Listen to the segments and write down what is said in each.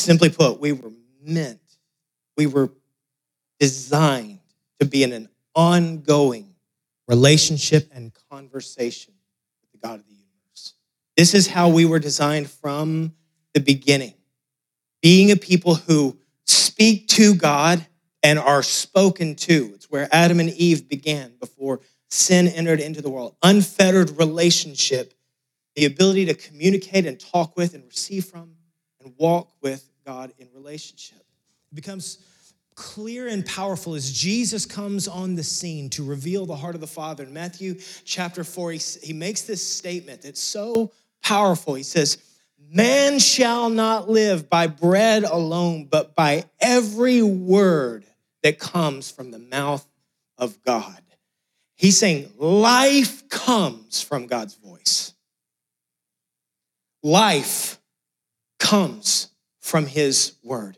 Simply put, we were meant, we were designed to be in an ongoing relationship and conversation with the God of the universe. This is how we were designed from the beginning. Being a people who speak to God and are spoken to. It's where Adam and Eve began before sin entered into the world. Unfettered relationship, the ability to communicate and talk with and receive from and walk with God in relationship. It becomes clear and powerful as Jesus comes on the scene to reveal the heart of the Father. In Matthew chapter 4, he, he makes this statement that's so powerful. He says, Man shall not live by bread alone, but by every word that comes from the mouth of God. He's saying life comes from God's voice. Life comes from his word,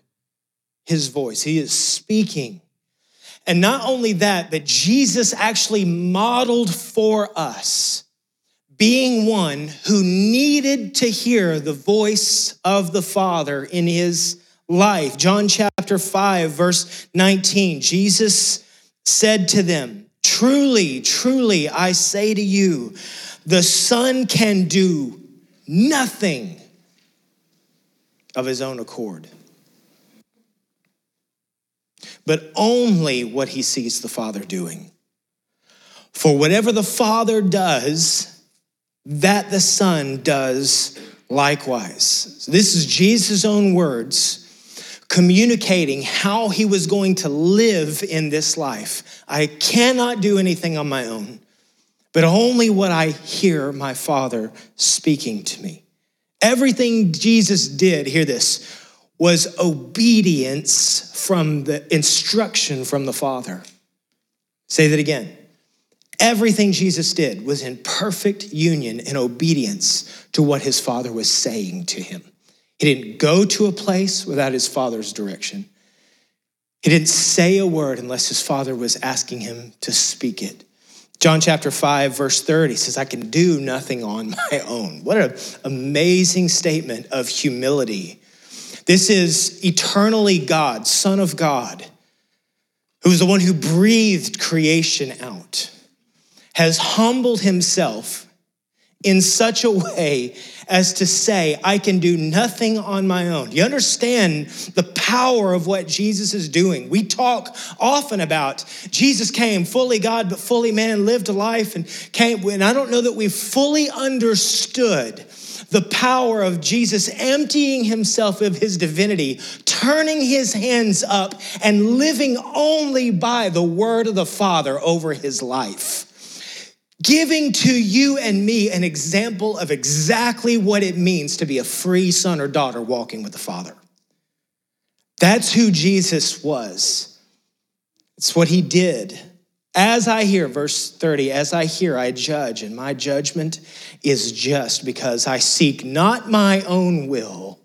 his voice. He is speaking. And not only that, but Jesus actually modeled for us being one who needed to hear the voice of the Father in his life. John chapter 5, verse 19, Jesus said to them, Truly, truly, I say to you, the Son can do nothing of his own accord, but only what he sees the Father doing. For whatever the Father does, that the Son does likewise. This is Jesus' own words communicating how he was going to live in this life. I cannot do anything on my own, but only what I hear my Father speaking to me. Everything Jesus did, hear this, was obedience from the instruction from the Father. Say that again. Everything Jesus did was in perfect union and obedience to what his Father was saying to him. He didn't go to a place without his Father's direction. He didn't say a word unless his Father was asking him to speak it. John chapter 5, verse 30 says, I can do nothing on my own. What an amazing statement of humility. This is eternally God, Son of God, who's the one who breathed creation out, has humbled himself in such a way as to say, I can do nothing on my own. You understand the power of what Jesus is doing. We talk often about Jesus came fully God, but fully man, lived a life and came. And I don't know that we've fully understood the power of Jesus emptying himself of his divinity, turning his hands up, and living only by the word of the Father over his life giving to you and me an example of exactly what it means to be a free son or daughter walking with the Father. That's who Jesus was. It's what he did. As I hear, verse 30, as I hear, I judge, and my judgment is just because I seek not my own will,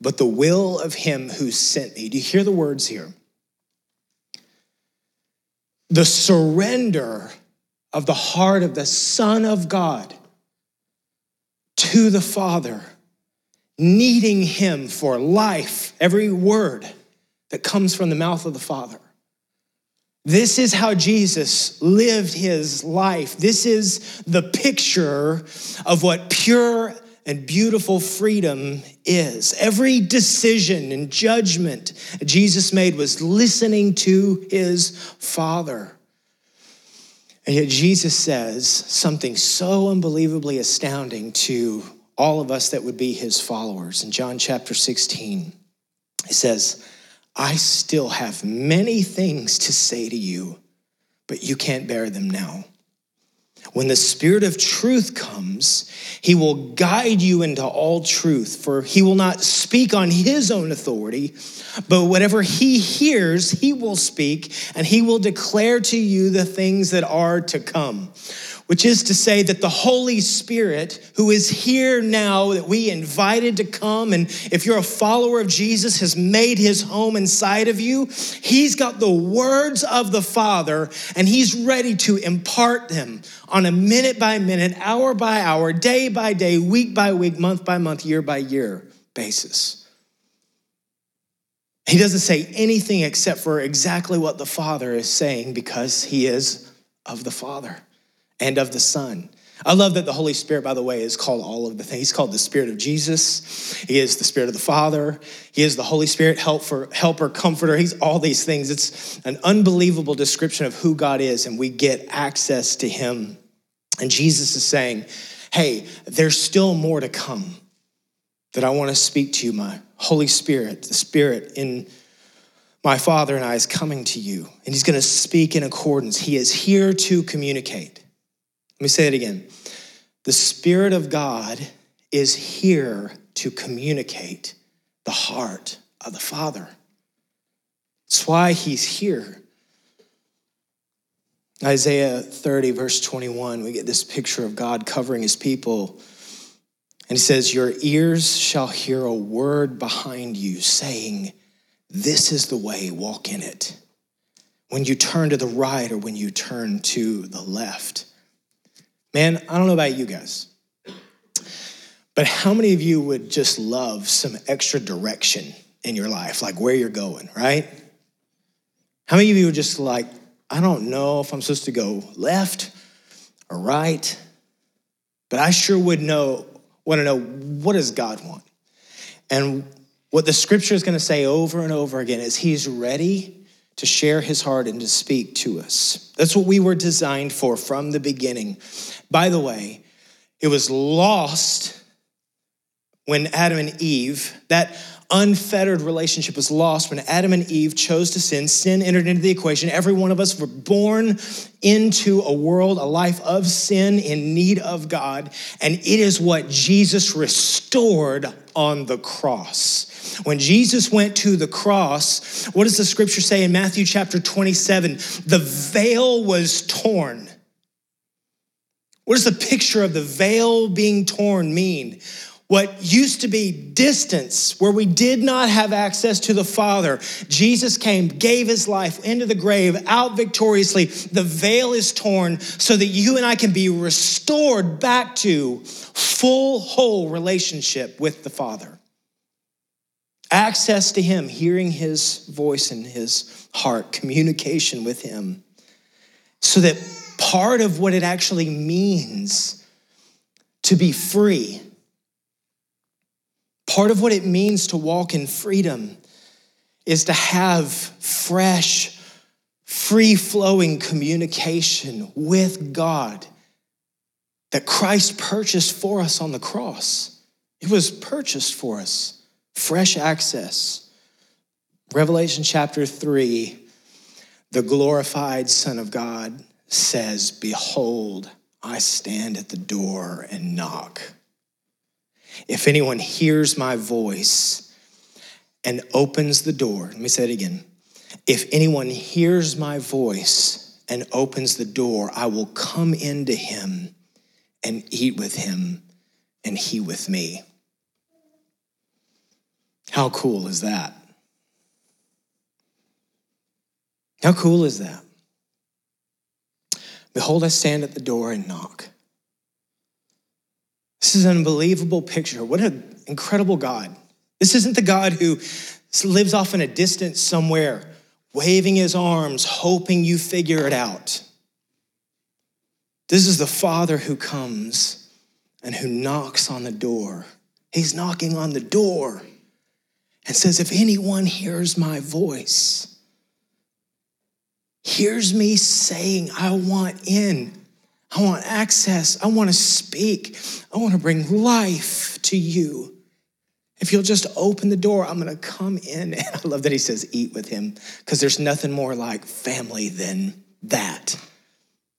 but the will of him who sent me. Do you hear the words here? The surrender of the heart of the Son of God to the Father, needing Him for life, every word that comes from the mouth of the Father. This is how Jesus lived his life. This is the picture of what pure and beautiful freedom is. Every decision and judgment Jesus made was listening to his Father. And yet Jesus says something so unbelievably astounding to all of us that would be his followers. In John chapter 16, he says, I still have many things to say to you, but you can't bear them now. When the Spirit of truth comes, he will guide you into all truth, for he will not speak on his own authority, but whatever he hears, he will speak, and he will declare to you the things that are to come which is to say that the Holy Spirit, who is here now, that we invited to come, and if you're a follower of Jesus, has made his home inside of you, he's got the words of the Father, and he's ready to impart them on a minute by minute, hour by hour, day by day, week by week, month by month, year by year basis. He doesn't say anything except for exactly what the Father is saying because he is of the Father and of the Son. I love that the Holy Spirit, by the way, is called all of the things. He's called the Spirit of Jesus. He is the Spirit of the Father. He is the Holy Spirit, helper, helper, comforter. He's all these things. It's an unbelievable description of who God is, and we get access to Him. And Jesus is saying, Hey, there's still more to come that I want to speak to you. My Holy Spirit, the Spirit in my Father and I is coming to you, and He's going to speak in accordance. He is here to communicate. Let me say it again. The Spirit of God is here to communicate the heart of the Father. That's why He's here. Isaiah 30, verse 21, we get this picture of God covering His people. And He says, Your ears shall hear a word behind you saying, This is the way, walk in it. When you turn to the right or when you turn to the left. Man, I don't know about you guys, but how many of you would just love some extra direction in your life, like where you're going, right? How many of you are just like, I don't know if I'm supposed to go left or right, but I sure would know, want to know what does God want? And what the scripture is going to say over and over again is he's ready to share his heart and to speak to us. That's what we were designed for from the beginning. By the way, it was lost when Adam and Eve, that unfettered relationship was lost when Adam and Eve chose to sin. Sin entered into the equation. Every one of us were born into a world, a life of sin in need of God. And it is what Jesus restored on the cross. When Jesus went to the cross, what does the scripture say in Matthew chapter 27? The veil was torn. What does the picture of the veil being torn mean? What used to be distance, where we did not have access to the Father, Jesus came, gave his life into the grave, out victoriously. The veil is torn so that you and I can be restored back to full, whole relationship with the Father. Access to him, hearing his voice in his heart, communication with him. So that part of what it actually means to be free Part of what it means to walk in freedom is to have fresh, free flowing communication with God that Christ purchased for us on the cross. It was purchased for us, fresh access. Revelation chapter 3, the glorified Son of God says, Behold, I stand at the door and knock. If anyone hears my voice and opens the door, let me say it again. If anyone hears my voice and opens the door, I will come into him and eat with him and he with me. How cool is that? How cool is that? Behold, I stand at the door and knock. This is an unbelievable picture. What an incredible God. This isn't the God who lives off in a distance somewhere, waving his arms, hoping you figure it out. This is the Father who comes and who knocks on the door. He's knocking on the door and says, If anyone hears my voice, hears me saying, I want in, I want access. I want to speak. I want to bring life to you. If you'll just open the door, I'm going to come in. And I love that he says, eat with him, because there's nothing more like family than that.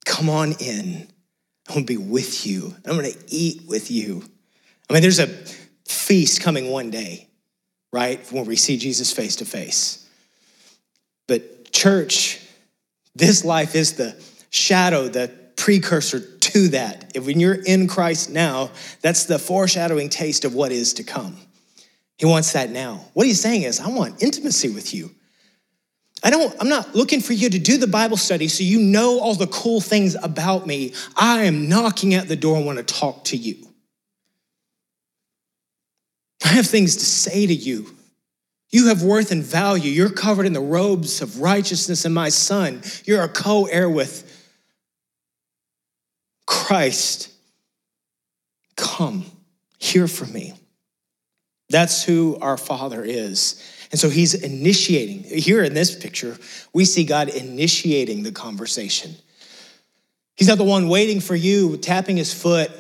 Come on in. I'm going to be with you. I'm going to eat with you. I mean, there's a feast coming one day, right? When we see Jesus face to face. But, church, this life is the shadow, the precursor to that. If when you're in Christ now, that's the foreshadowing taste of what is to come. He wants that now. What he's saying is, I want intimacy with you. I don't, I'm not looking for you to do the Bible study so you know all the cool things about me. I am knocking at the door and want to talk to you. I have things to say to you. You have worth and value. You're covered in the robes of righteousness in my son. You're a co heir with Christ. Come, hear from me. That's who our Father is. And so he's initiating. Here in this picture, we see God initiating the conversation. He's not the one waiting for you, tapping his foot,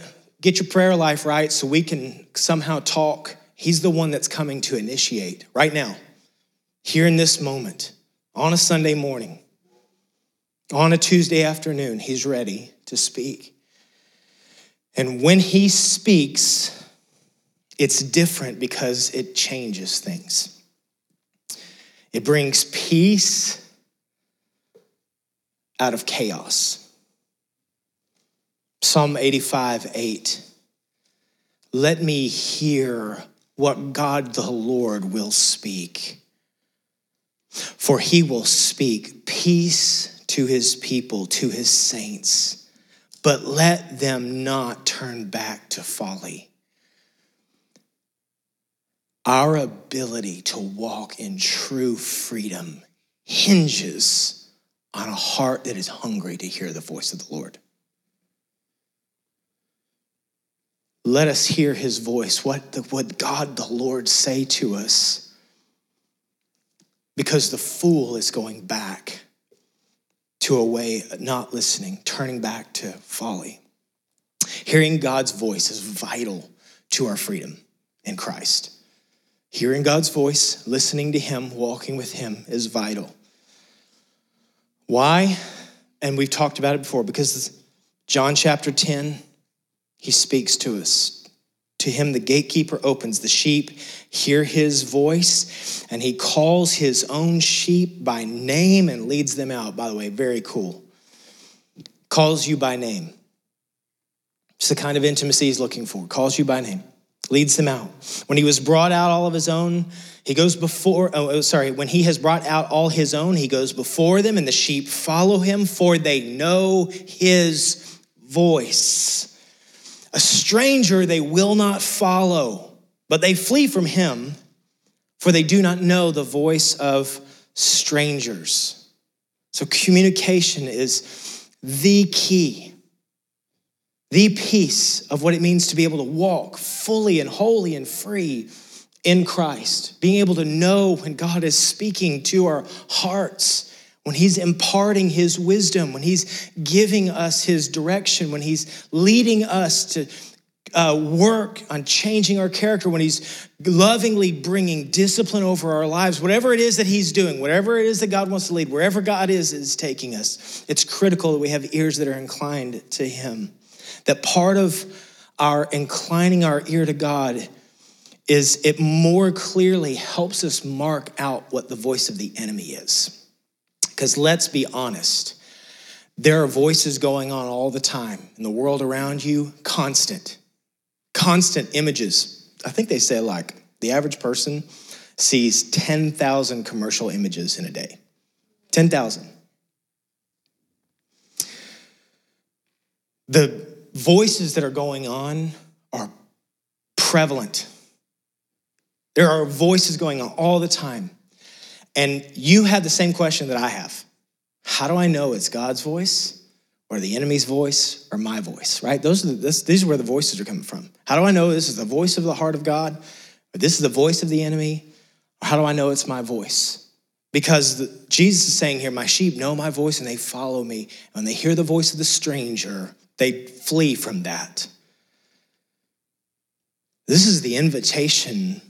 get your prayer life right so we can somehow talk. He's the one that's coming to initiate right now, here in this moment, on a Sunday morning, on a Tuesday afternoon. He's ready to speak. And when he speaks, it's different because it changes things. It brings peace out of chaos. Psalm 85 8. Let me hear what God the Lord will speak. For he will speak peace to his people, to his saints, but let them not turn back to folly. Our ability to walk in true freedom hinges on a heart that is hungry to hear the voice of the Lord. Let us hear his voice. What the, would God the Lord say to us? Because the fool is going back to a way not listening, turning back to folly. Hearing God's voice is vital to our freedom in Christ. Hearing God's voice, listening to Him, walking with Him is vital. Why? And we've talked about it before because John chapter 10, He speaks to us. To him, the gatekeeper opens. The sheep hear his voice, and he calls his own sheep by name and leads them out. By the way, very cool. Calls you by name. It's the kind of intimacy he's looking for. Calls you by name leads them out. When he was brought out all of his own, he goes before, oh, oh, sorry, when he has brought out all his own, he goes before them, and the sheep follow him, for they know his voice. A stranger they will not follow, but they flee from him, for they do not know the voice of strangers. So communication is the key the piece of what it means to be able to walk fully and holy and free in Christ, being able to know when God is speaking to our hearts, when He's imparting His wisdom, when He's giving us His direction, when He's leading us to uh, work on changing our character, when He's lovingly bringing discipline over our lives, whatever it is that He's doing, whatever it is that God wants to lead, wherever God is is taking us, it's critical that we have ears that are inclined to Him. That part of our inclining our ear to God is it more clearly helps us mark out what the voice of the enemy is. Because let's be honest, there are voices going on all the time in the world around you, constant, constant images. I think they say like the average person sees 10,000 commercial images in a day. 10,000. The voices that are going on are prevalent. There are voices going on all the time. And you have the same question that I have How do I know it's God's voice or the enemy's voice or my voice, right? Those are the, this, these are where the voices are coming from. How do I know this is the voice of the heart of God or this is the voice of the enemy? Or how do I know it's my voice? Because the, Jesus is saying here, My sheep know my voice and they follow me. When they hear the voice of the stranger, they flee from that. This is the invitation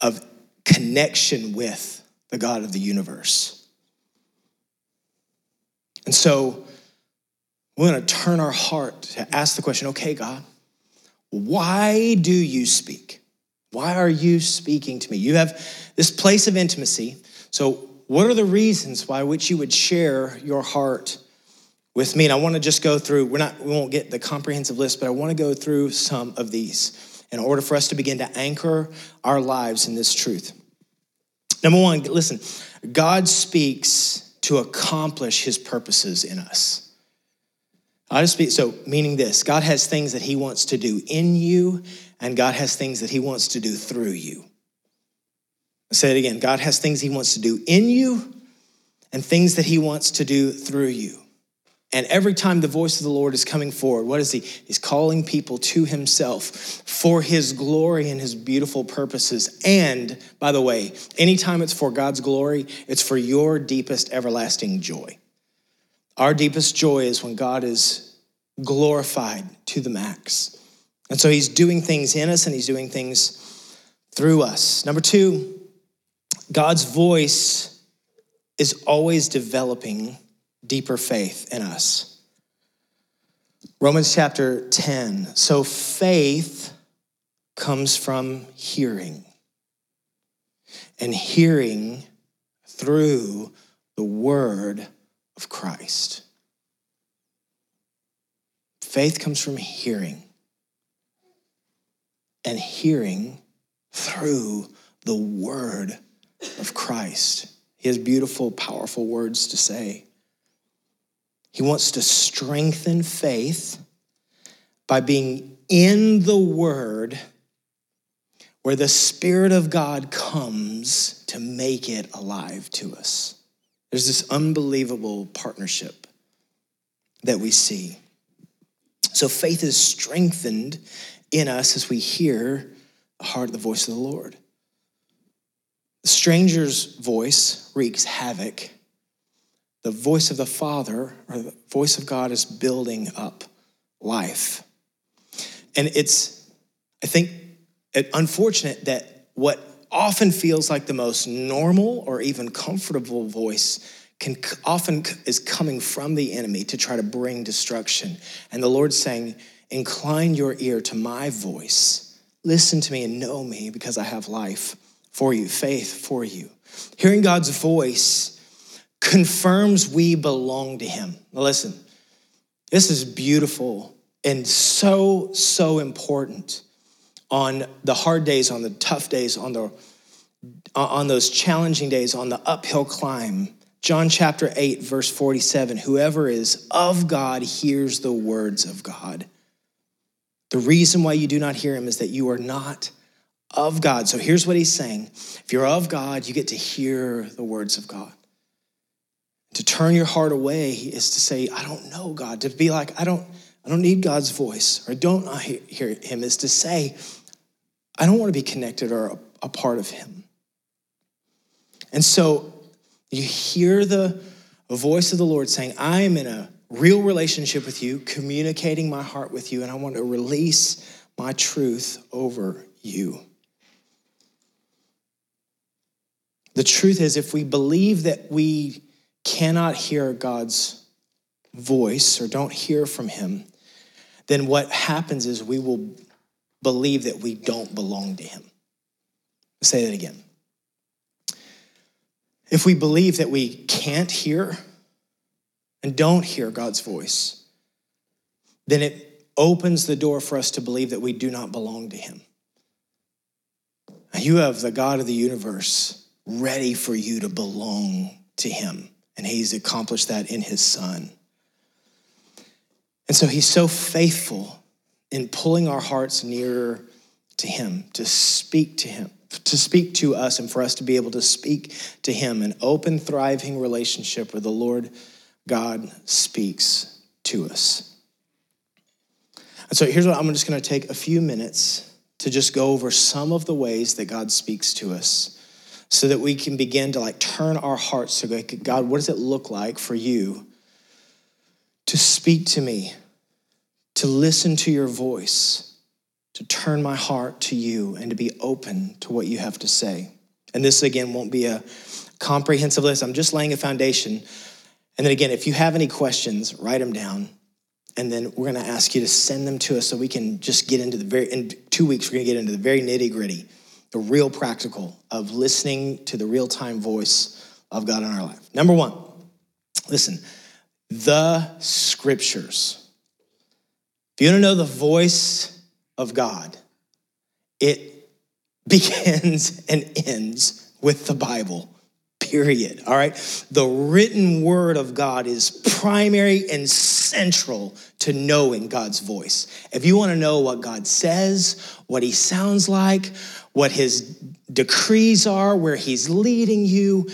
of connection with the God of the universe. And so we're going to turn our heart to ask the question okay, God, why do you speak? Why are you speaking to me? You have this place of intimacy. So, what are the reasons why which you would share your heart with me. And I want to just go through, we're not, we won't get the comprehensive list, but I want to go through some of these in order for us to begin to anchor our lives in this truth. Number one, listen, God speaks to accomplish his purposes in us. I just speak, so meaning this God has things that he wants to do in you, and God has things that he wants to do through you. I'll say it again God has things He wants to do in you and things that He wants to do through you. And every time the voice of the Lord is coming forward, what is He? He's calling people to Himself for His glory and His beautiful purposes. And by the way, anytime it's for God's glory, it's for your deepest everlasting joy. Our deepest joy is when God is glorified to the max. And so He's doing things in us and He's doing things through us. Number two, God's voice is always developing deeper faith in us. Romans chapter 10. So faith comes from hearing, and hearing through the word of Christ. Faith comes from hearing, and hearing through the word of Christ. He has beautiful, powerful words to say. He wants to strengthen faith by being in the Word where the Spirit of God comes to make it alive to us. There's this unbelievable partnership that we see. So faith is strengthened in us as we hear the heart, of the voice of the Lord. The stranger's voice wreaks havoc the voice of the Father or the voice of God is building up life. And it's, I think, unfortunate that what often feels like the most normal or even comfortable voice can often is coming from the enemy to try to bring destruction. And the Lord's saying, Incline your ear to my voice. Listen to me and know me because I have life for you, faith for you. Hearing God's voice confirms we belong to him. Now listen, this is beautiful and so, so important on the hard days, on the tough days, on the on those challenging days, on the uphill climb. John chapter 8, verse 47 Whoever is of God hears the words of God. The reason why you do not hear him is that you are not of God. So here's what he's saying if you're of God, you get to hear the words of God. To turn your heart away is to say, I don't know God. To be like, I don't, I don't need God's voice, or don't I hear him, is to say, I don't want to be connected or a, a part of him. And so you hear the voice of the Lord saying, I am in a real relationship with you, communicating my heart with you, and I want to release my truth over you. The truth is, if we believe that we cannot hear God's voice or don't hear from Him, then what happens is we will believe that we don't belong to Him. I'll say that again. If we believe that we can't hear and don't hear God's voice, then it opens the door for us to believe that we do not belong to Him. You have the God of the universe ready for you to belong to Him. And he's accomplished that in his son. And so he's so faithful in pulling our hearts nearer to him, to speak to him, to speak to us, and for us to be able to speak to him, an open, thriving relationship where the Lord God speaks to us. And so here's what I'm just going to take a few minutes to just go over some of the ways that God speaks to us so that we can begin to like turn our hearts to God, what does it look like for you to speak to me, to listen to your voice, to turn my heart to you, and to be open to what you have to say? And this again won't be a comprehensive list. I'm just laying a foundation. And then again, if you have any questions, write them down. And then we're going to ask you to send them to us so we can just get into the very, in two weeks, we're going to get into the very nitty gritty the real practical of listening to the real time voice of God in our life. Number one, listen, the scriptures. If you want to know the voice of God, it begins and ends with the Bible, period. All right. The written word of God is primary and central to knowing God's voice. If you want to know what God says, what he sounds like, what his decrees are, where he's leading you,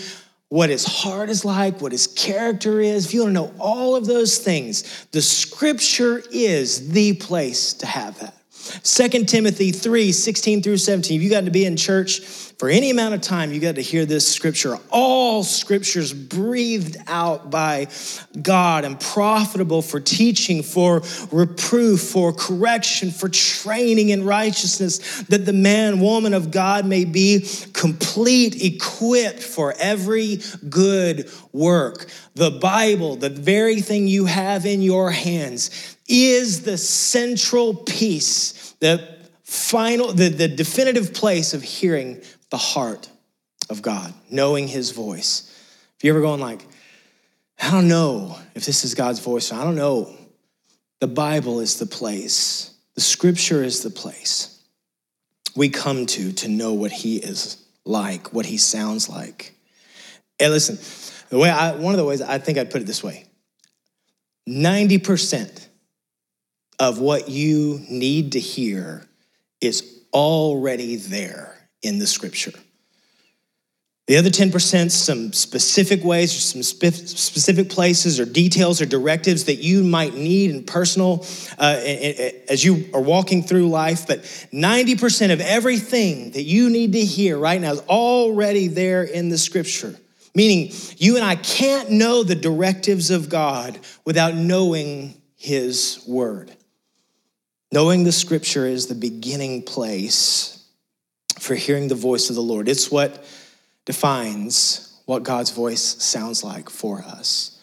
what his heart is like, what his character is, if you want to know all of those things, the scripture is the place to have that. 2 Timothy 3 16 through 17. If you got to be in church for any amount of time, you got to hear this scripture. All scriptures breathed out by God and profitable for teaching, for reproof, for correction, for training in righteousness, that the man, woman of God may be complete, equipped for every good work. The Bible, the very thing you have in your hands, is the central piece, the final, the, the definitive place of hearing the heart of God, knowing his voice. If you're ever going like, I don't know if this is God's voice, I don't know. The Bible is the place, the scripture is the place we come to to know what he is like, what he sounds like. Hey, listen, the way I, one of the ways I think I'd put it this way 90% of what you need to hear is already there in the scripture. The other 10%, some specific ways, or some specific places or details or directives that you might need in personal uh, as you are walking through life. But 90% of everything that you need to hear right now is already there in the scripture. Meaning, you and I can't know the directives of God without knowing His word. Knowing the scripture is the beginning place for hearing the voice of the Lord. It's what defines what God's voice sounds like for us.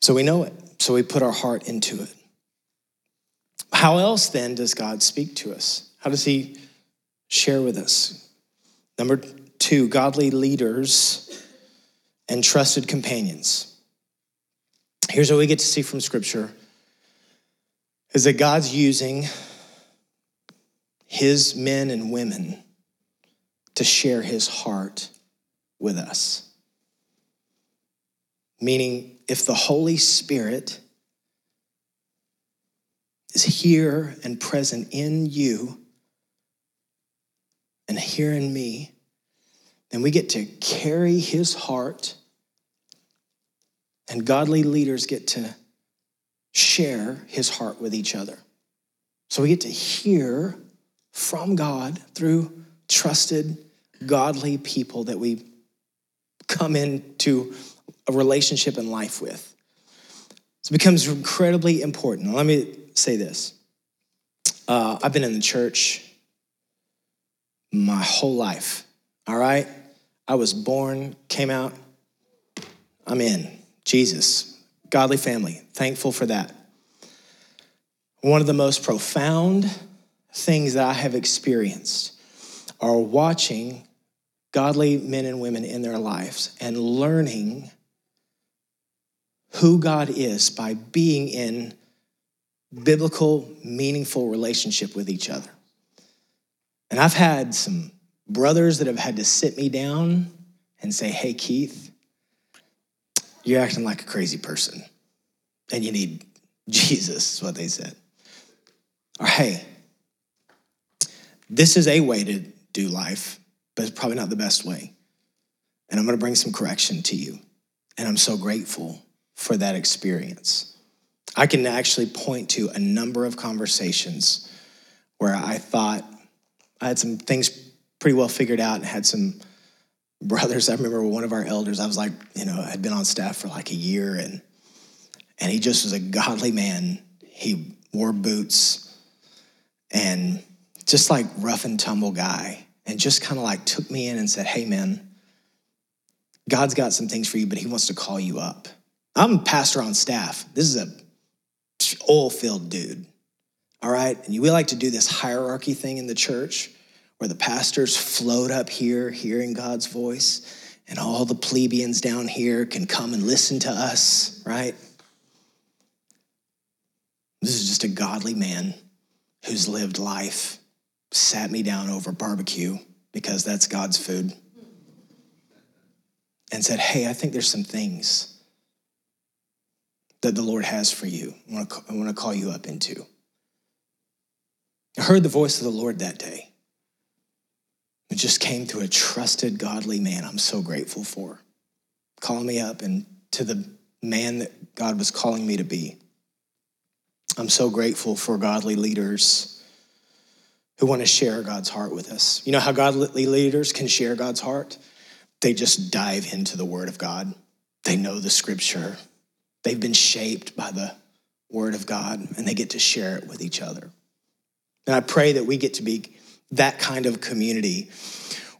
So we know it, so we put our heart into it. How else then does God speak to us? How does He share with us? Number two, godly leaders and trusted companions. Here's what we get to see from Scripture is that God's using his men and women to share his heart with us. Meaning, if the Holy Spirit is here and present in you and here in me, then we get to carry his heart, and godly leaders get to share his heart with each other. So we get to hear from God through trusted, godly people that we come into a relationship in life with. So it becomes incredibly important. Let me say this uh, I've been in the church my whole life, all right? I was born, came out, I'm in. Jesus, godly family. Thankful for that. One of the most profound things that I have experienced are watching godly men and women in their lives and learning who God is by being in biblical, meaningful relationship with each other. And I've had some brothers that have had to sit me down and say, Hey, Keith, you're acting like a crazy person and you need Jesus, is what they said. Or, hey, this is a way to do life, but it's probably not the best way. And I'm gonna bring some correction to you. And I'm so grateful for that experience. I can actually point to a number of conversations where I thought I had some things pretty well figured out and had some brothers. I remember one of our elders, I was like, you know, had been on staff for like a year and and he just was a godly man. He wore boots and just like rough and tumble guy and just kind of like took me in and said, Hey man, God's got some things for you, but he wants to call you up. I'm a pastor on staff. This is a oil filled dude. All right. And we like to do this hierarchy thing in the church where the pastors float up here, hearing God's voice, and all the plebeians down here can come and listen to us, right? This is just a godly man who's lived life, sat me down over barbecue because that's God's food. and said, Hey, I think there's some things that the Lord has for you. I want to, call you up into. I heard the voice of the Lord that day. It just came through a trusted, godly man I'm so grateful for. Calling me up and to the man that God was calling me to be. I'm so grateful for godly leaders who want to share God's heart with us. You know how godly leaders can share God's heart? They just dive into the Word of God. They know the scripture. They've been shaped by the Word of God, and they get to share it with each other. And I pray that we get to be that kind of community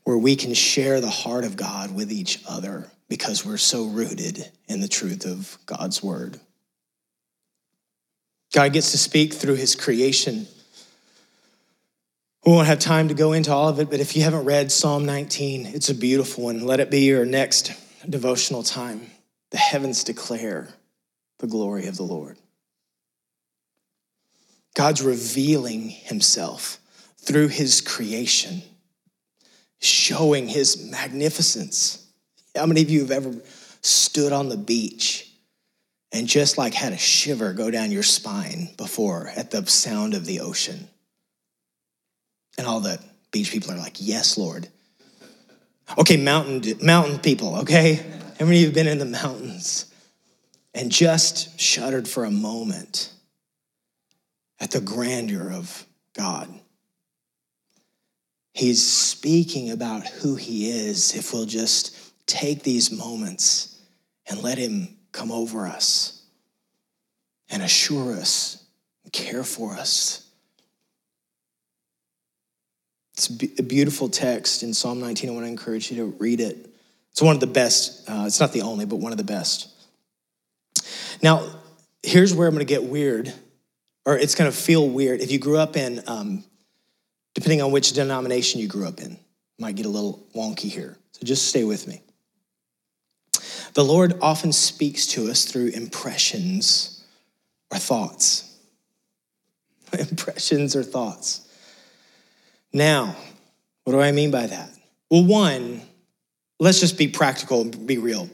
where we can share the heart of God with each other because we're so rooted in the truth of God's Word. God gets to speak through his creation. We won't have time to go into all of it, but if you haven't read Psalm 19, it's a beautiful one. Let it be your next devotional time. The heavens declare the glory of the Lord. God's revealing himself through his creation, showing his magnificence. How many of you have ever stood on the beach and just like had a shiver go down your spine before at the sound of the ocean. And all the beach people are like, Yes, Lord. Okay, mountain, mountain people, okay? How many of you have been in the mountains and just shuddered for a moment at the grandeur of God? He's speaking about who he is if we'll just take these moments and let him come over us and assure us and care for us. It's a beautiful text in Psalm 19. I want to encourage you to read it. It's one of the best, uh, it's not the only, but one of the best. Now, here's where I'm going to get weird, or it's going to feel weird. If you grew up in, um, depending on which denomination you grew up in, might get a little wonky here. So just stay with me. The Lord often speaks to us through impressions or thoughts. impressions or thoughts. Now, what do I mean by that? Well, one, let's just be practical and be real.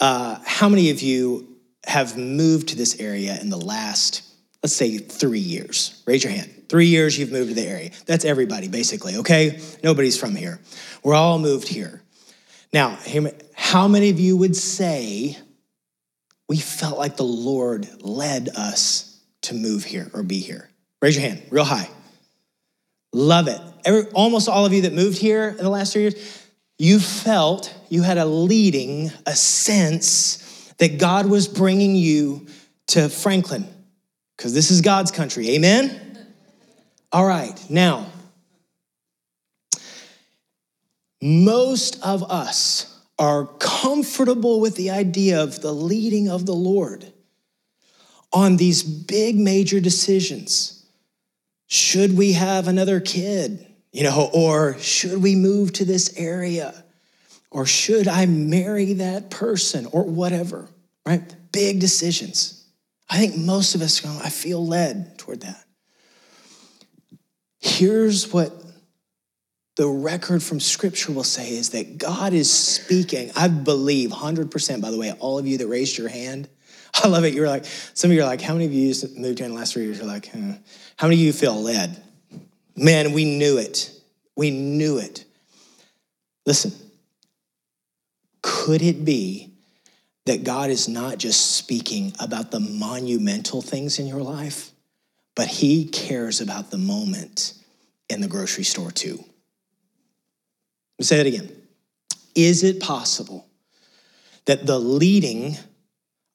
Uh, how many of you have moved to this area in the last, let's say, three years? Raise your hand. Three years you've moved to the area. That's everybody, basically, okay? Nobody's from here. We're all moved here. Now, how many of you would say we felt like the Lord led us to move here or be here? Raise your hand, real high. Love it. Every, almost all of you that moved here in the last three years, you felt you had a leading, a sense that God was bringing you to Franklin, because this is God's country. Amen? All right, now, most of us are comfortable with the idea of the leading of the Lord on these big major decisions. Should we have another kid? You know, or should we move to this area? Or should I marry that person or whatever, right? Big decisions. I think most of us I feel led toward that. Here's what the record from scripture will say is that God is speaking. I believe 100%, by the way, all of you that raised your hand. I love it. You're like, some of you are like, how many of you moved here in the last three years? You're like, hmm. how many of you feel led? Man, we knew it. We knew it. Listen, could it be that God is not just speaking about the monumental things in your life, but He cares about the moment in the grocery store too? me say it again. Is it possible that the leading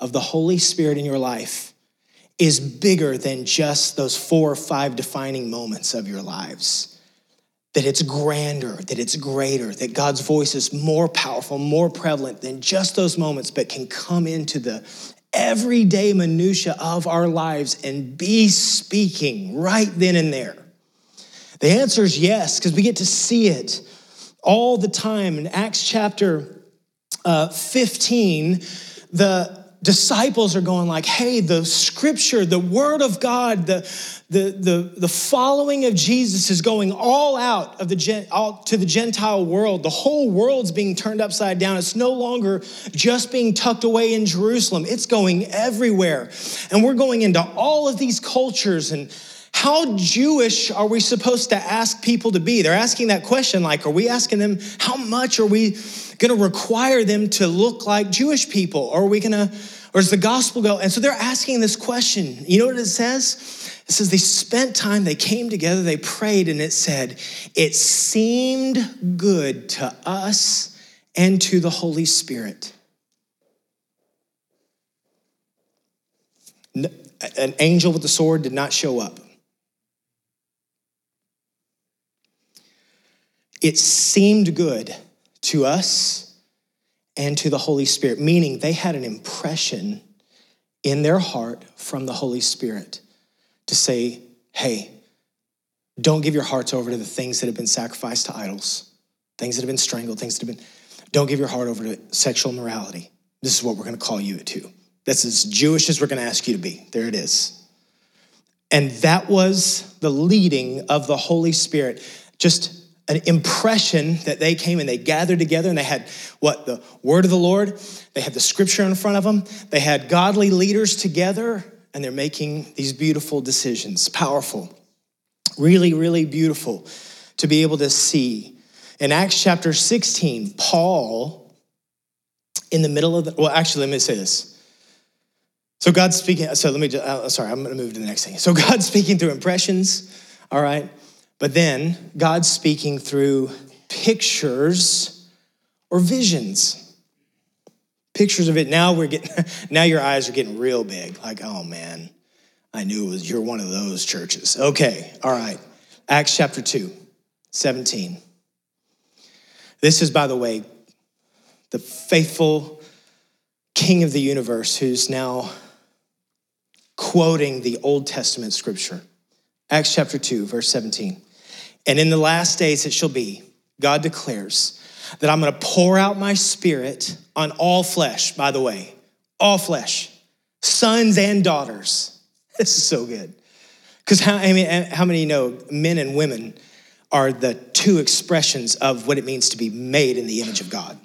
of the Holy Spirit in your life is bigger than just those four or five defining moments of your lives? That it's grander, that it's greater, that God's voice is more powerful, more prevalent than just those moments, but can come into the everyday minutia of our lives and be speaking right then and there? The answer is yes, because we get to see it all the time. In Acts chapter uh, 15, the, disciples are going like, hey, the scripture, the word of God, the, the, the, the following of Jesus is going all out of the all to the Gentile world. The whole world's being turned upside down. It's no longer just being tucked away in Jerusalem. It's going everywhere. And we're going into all of these cultures and how Jewish are we supposed to ask people to be? They're asking that question like, are we asking them, how much are we going to require them to look like Jewish people? Or are we going to, or does the gospel go? And so they're asking this question. You know what it says? It says they spent time, they came together, they prayed, and it said, It seemed good to us and to the Holy Spirit. An angel with a sword did not show up. It seemed good to us and to the Holy Spirit, meaning they had an impression in their heart from the Holy Spirit to say, hey, don't give your hearts over to the things that have been sacrificed to idols, things that have been strangled, things that have been, don't give your heart over to sexual morality. This is what we're going to call you to. That's as Jewish as we're going to ask you to be. There it is. And that was the leading of the Holy Spirit. Just an impression that they came and they gathered together and they had what? The word of the Lord. They had the scripture in front of them. They had godly leaders together and they're making these beautiful decisions. Powerful. Really, really beautiful to be able to see. In Acts chapter 16, Paul, in the middle of the, well, actually, let me say this. So God's speaking, so let me, just, uh, sorry, I'm gonna move to the next thing. So God's speaking through impressions, all right? But then God's speaking through pictures or visions pictures of it. Now we're getting, now your eyes are getting real big. Like, oh man, I knew it was, you're one of those churches. Okay, all right. Acts chapter 2, 17. This is, by the way, the faithful king of the universe who's now quoting the Old Testament scripture. Acts chapter 2, verse 17. And in the last days it shall be, God declares, that I'm going to pour out my spirit on all flesh, by the way, all flesh, sons and daughters. This is so good. Because how, I mean, how many know men and women are the two expressions of what it means to be made in the image of God?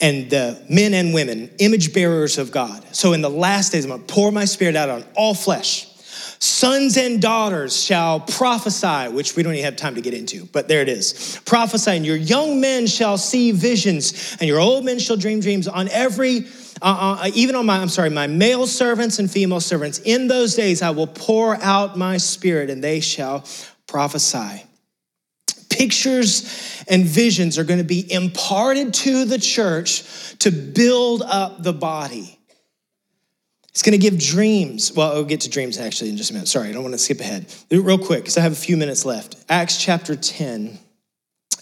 And the men and women, image bearers of God. So in the last days, I'm going to pour my spirit out on all flesh. Sons and daughters shall prophesy, which we don't even have time to get into, but there it is. Prophesy, and your young men shall see visions, and your old men shall dream dreams on every uh, uh, even on my, I'm sorry, my male servants and female servants, in those days I will pour out my spirit and they shall prophesy. Pictures and visions are going to be imparted to the church to build up the body. He's going to give dreams. Well, I'll get to dreams actually in just a minute. Sorry, I don't want to skip ahead. Real quick, because I have a few minutes left. Acts chapter 10,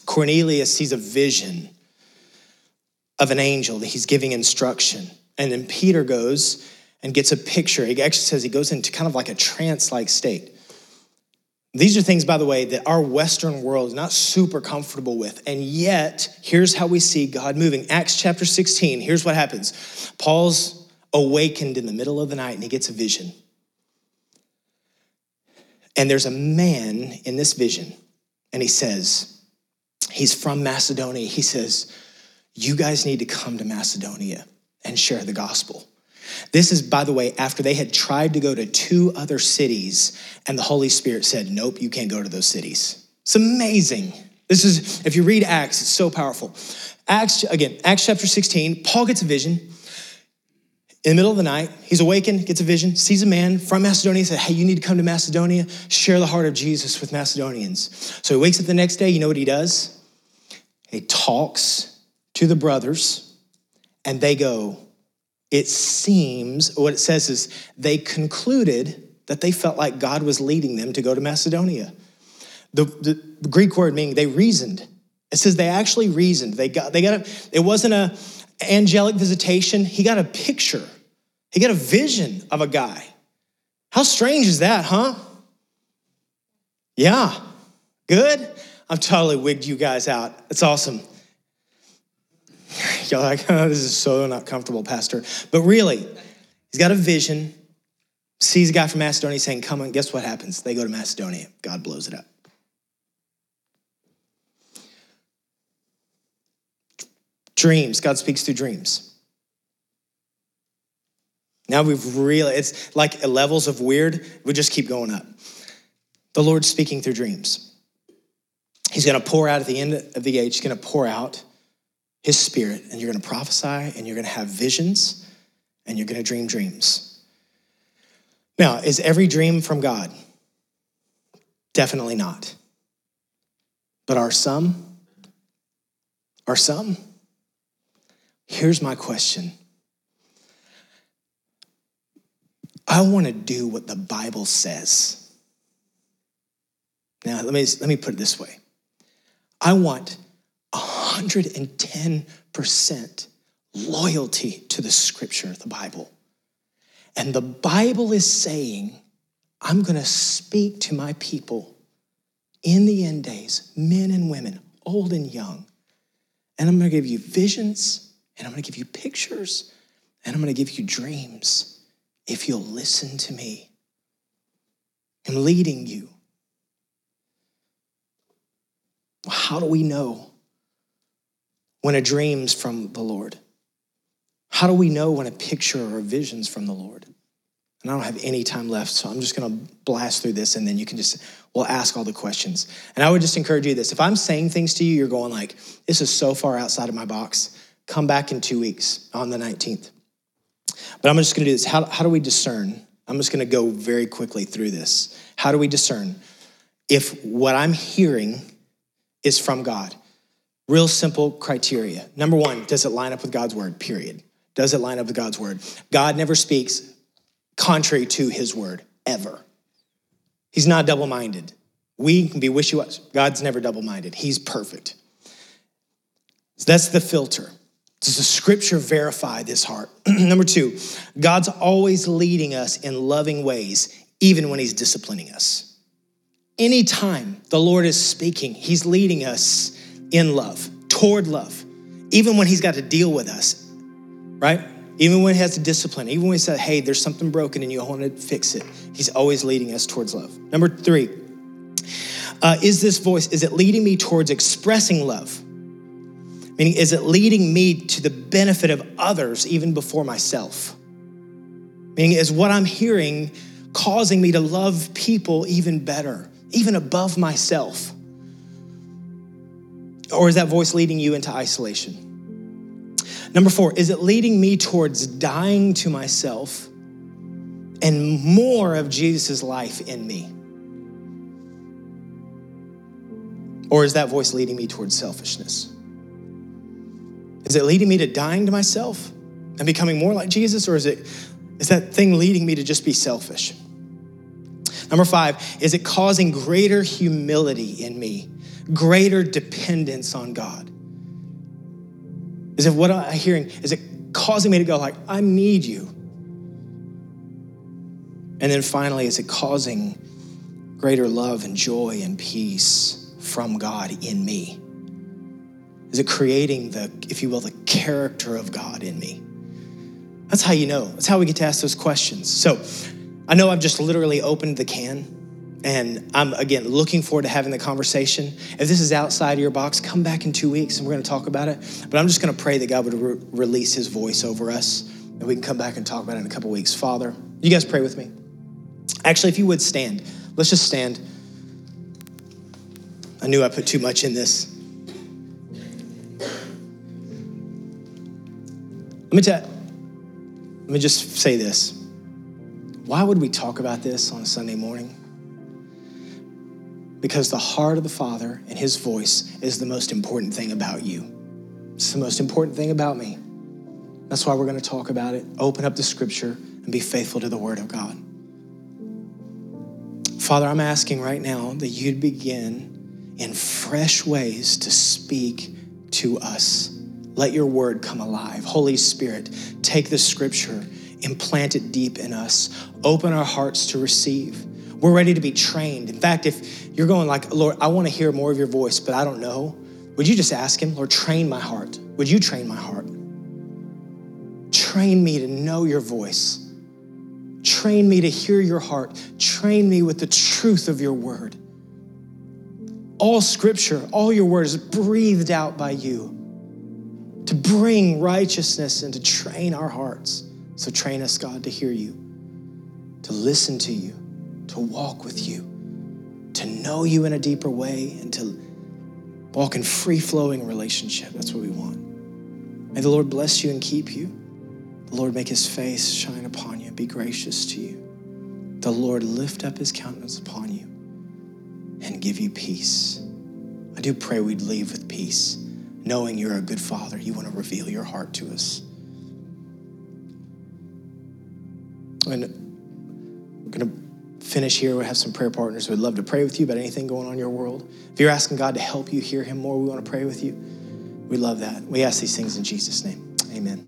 Cornelius sees a vision of an angel that he's giving instruction. And then Peter goes and gets a picture. He actually says he goes into kind of like a trance like state. These are things, by the way, that our Western world is not super comfortable with. And yet, here's how we see God moving. Acts chapter 16, here's what happens Paul's awakened in the middle of the night and he gets a vision. And there's a man in this vision, and he says, He's from Macedonia. He says, You guys need to come to Macedonia and share the gospel. This is, by the way, after they had tried to go to two other cities, and the Holy Spirit said, Nope, you can't go to those cities. It's amazing. This is, if you read Acts, it's so powerful. Acts, again, Acts chapter 16, Paul gets a vision. In the middle of the night, he's awakened, gets a vision, sees a man from Macedonia, said, Hey, you need to come to Macedonia, share the heart of Jesus with Macedonians. So he wakes up the next day, you know what he does? He talks to the brothers, and they go, It seems, what it says is, they concluded that they felt like God was leading them to go to Macedonia. The, the, Greek word meaning they reasoned. It says they actually reasoned. They got, they got a, it wasn't a, angelic visitation, he got a picture, he got a vision of a guy. How strange is that, huh? Yeah, good. I've totally wigged you guys out. It's awesome. Y'all like, oh, this is so not comfortable, Pastor. But really, he's got a vision, sees a guy from Macedonia saying, Come on, guess what happens? They go to Macedonia. God blows it up. Dreams, God speaks through dreams. Now we've really, it's like levels of weird, we just keep going up. The Lord's speaking through dreams. He's gonna pour out at the end of the age, he's gonna pour out his spirit, and you're gonna prophesy, and you're gonna have visions, and you're gonna dream dreams. Now, is every dream from God? Definitely not. But are some? Are some? Here's my question I want to do what the Bible says. Now, let me, let me put it this way I want 110% loyalty to the scripture, the Bible. And the Bible is saying, I'm going to speak to my people in the end days, men and women, old and young. And I'm going to give you visions, and I'm going to give you pictures, and I'm going to give you dreams if you'll listen to me. I'm leading you. How do we know when a dream's from the Lord? How do we know when a picture or a vision's from the Lord? And I don't have any time left, so I'm just gonna blast through this and then you can just, we'll ask all the questions. And I would just encourage you this if I'm saying things to you, you're going like, this is so far outside of my box, come back in two weeks on the 19th. But I'm just going to do this. How, how do we discern? I'm just going to go very quickly through this. How do we discern if what I'm hearing is from God? Real simple criteria. Number one, does it line up with God's word? Period. Does it line up with God's word? God never speaks contrary to his word, ever. He's not double minded. We can be wishy washy. God's never double minded, he's perfect. So that's the filter. Does the scripture verify this heart? Number two, God's always leading us in loving ways, even when He's disciplining us. Anytime the Lord is speaking, He's leading us in love, toward love, even when He's got to deal with us, right? Even when He has to discipline, even when He said, hey, there's something broken and you want to fix it, He's always leading us towards love. Number three, uh, is this voice, is it leading me towards expressing love? Meaning, is it leading me to the benefit of others even before myself? Meaning, is what I'm hearing causing me to love people even better, even above myself? Or is that voice leading you into isolation? Number four, is it leading me towards dying to myself and more of Jesus' life in me? Or is that voice leading me towards selfishness? Is it leading me to dying to myself and becoming more like Jesus, or is it is that thing leading me to just be selfish? Number five, is it causing greater humility in me, greater dependence on God? Is it what I'm hearing? Is it causing me to go like, I need you? And then finally, is it causing greater love and joy and peace from God in me? Is it creating the, if you will, the character of God in me? That's how you know. That's how we get to ask those questions. So I know I've just literally opened the can. And I'm, again, looking forward to having the conversation. If this is outside of your box, come back in two weeks and we're going to talk about it. But I'm just going to pray that God would re- release his voice over us and we can come back and talk about it in a couple weeks. Father, you guys pray with me. Actually, if you would stand, let's just stand. I knew I put too much in this. Let me tell let me just say this. Why would we talk about this on a Sunday morning? Because the heart of the Father and his voice is the most important thing about you. It's the most important thing about me. That's why we're going to talk about it. Open up the scripture and be faithful to the word of God. Father, I'm asking right now that you'd begin in fresh ways to speak to us let your word come alive. Holy Spirit, take the scripture, implant it deep in us, open our hearts to receive. We're ready to be trained. In fact, if you're going like, Lord, I want to hear more of your voice, but I don't know, would you just ask him, Lord, train my heart? Would you train my heart? Train me to know your voice. Train me to hear your heart. Train me with the truth of your word. All scripture, all your words breathed out by you to bring righteousness and to train our hearts. So train us, God, to hear you, to listen to you, to walk with you, to know you in a deeper way, and to walk in free flowing relationship. That's what we want. May the Lord bless you and keep you. The Lord make his face shine upon you be gracious to you. The Lord lift up his countenance upon you and give you peace. I do pray we'd leave with peace, knowing you're a good father. You want to reveal your heart to us. And we're going to finish here. We have some prayer partners would love to pray with you about anything going on in your world. If you're asking God to help you hear him more, we want to pray with you. We love that. We ask these things in Jesus' name. Amen.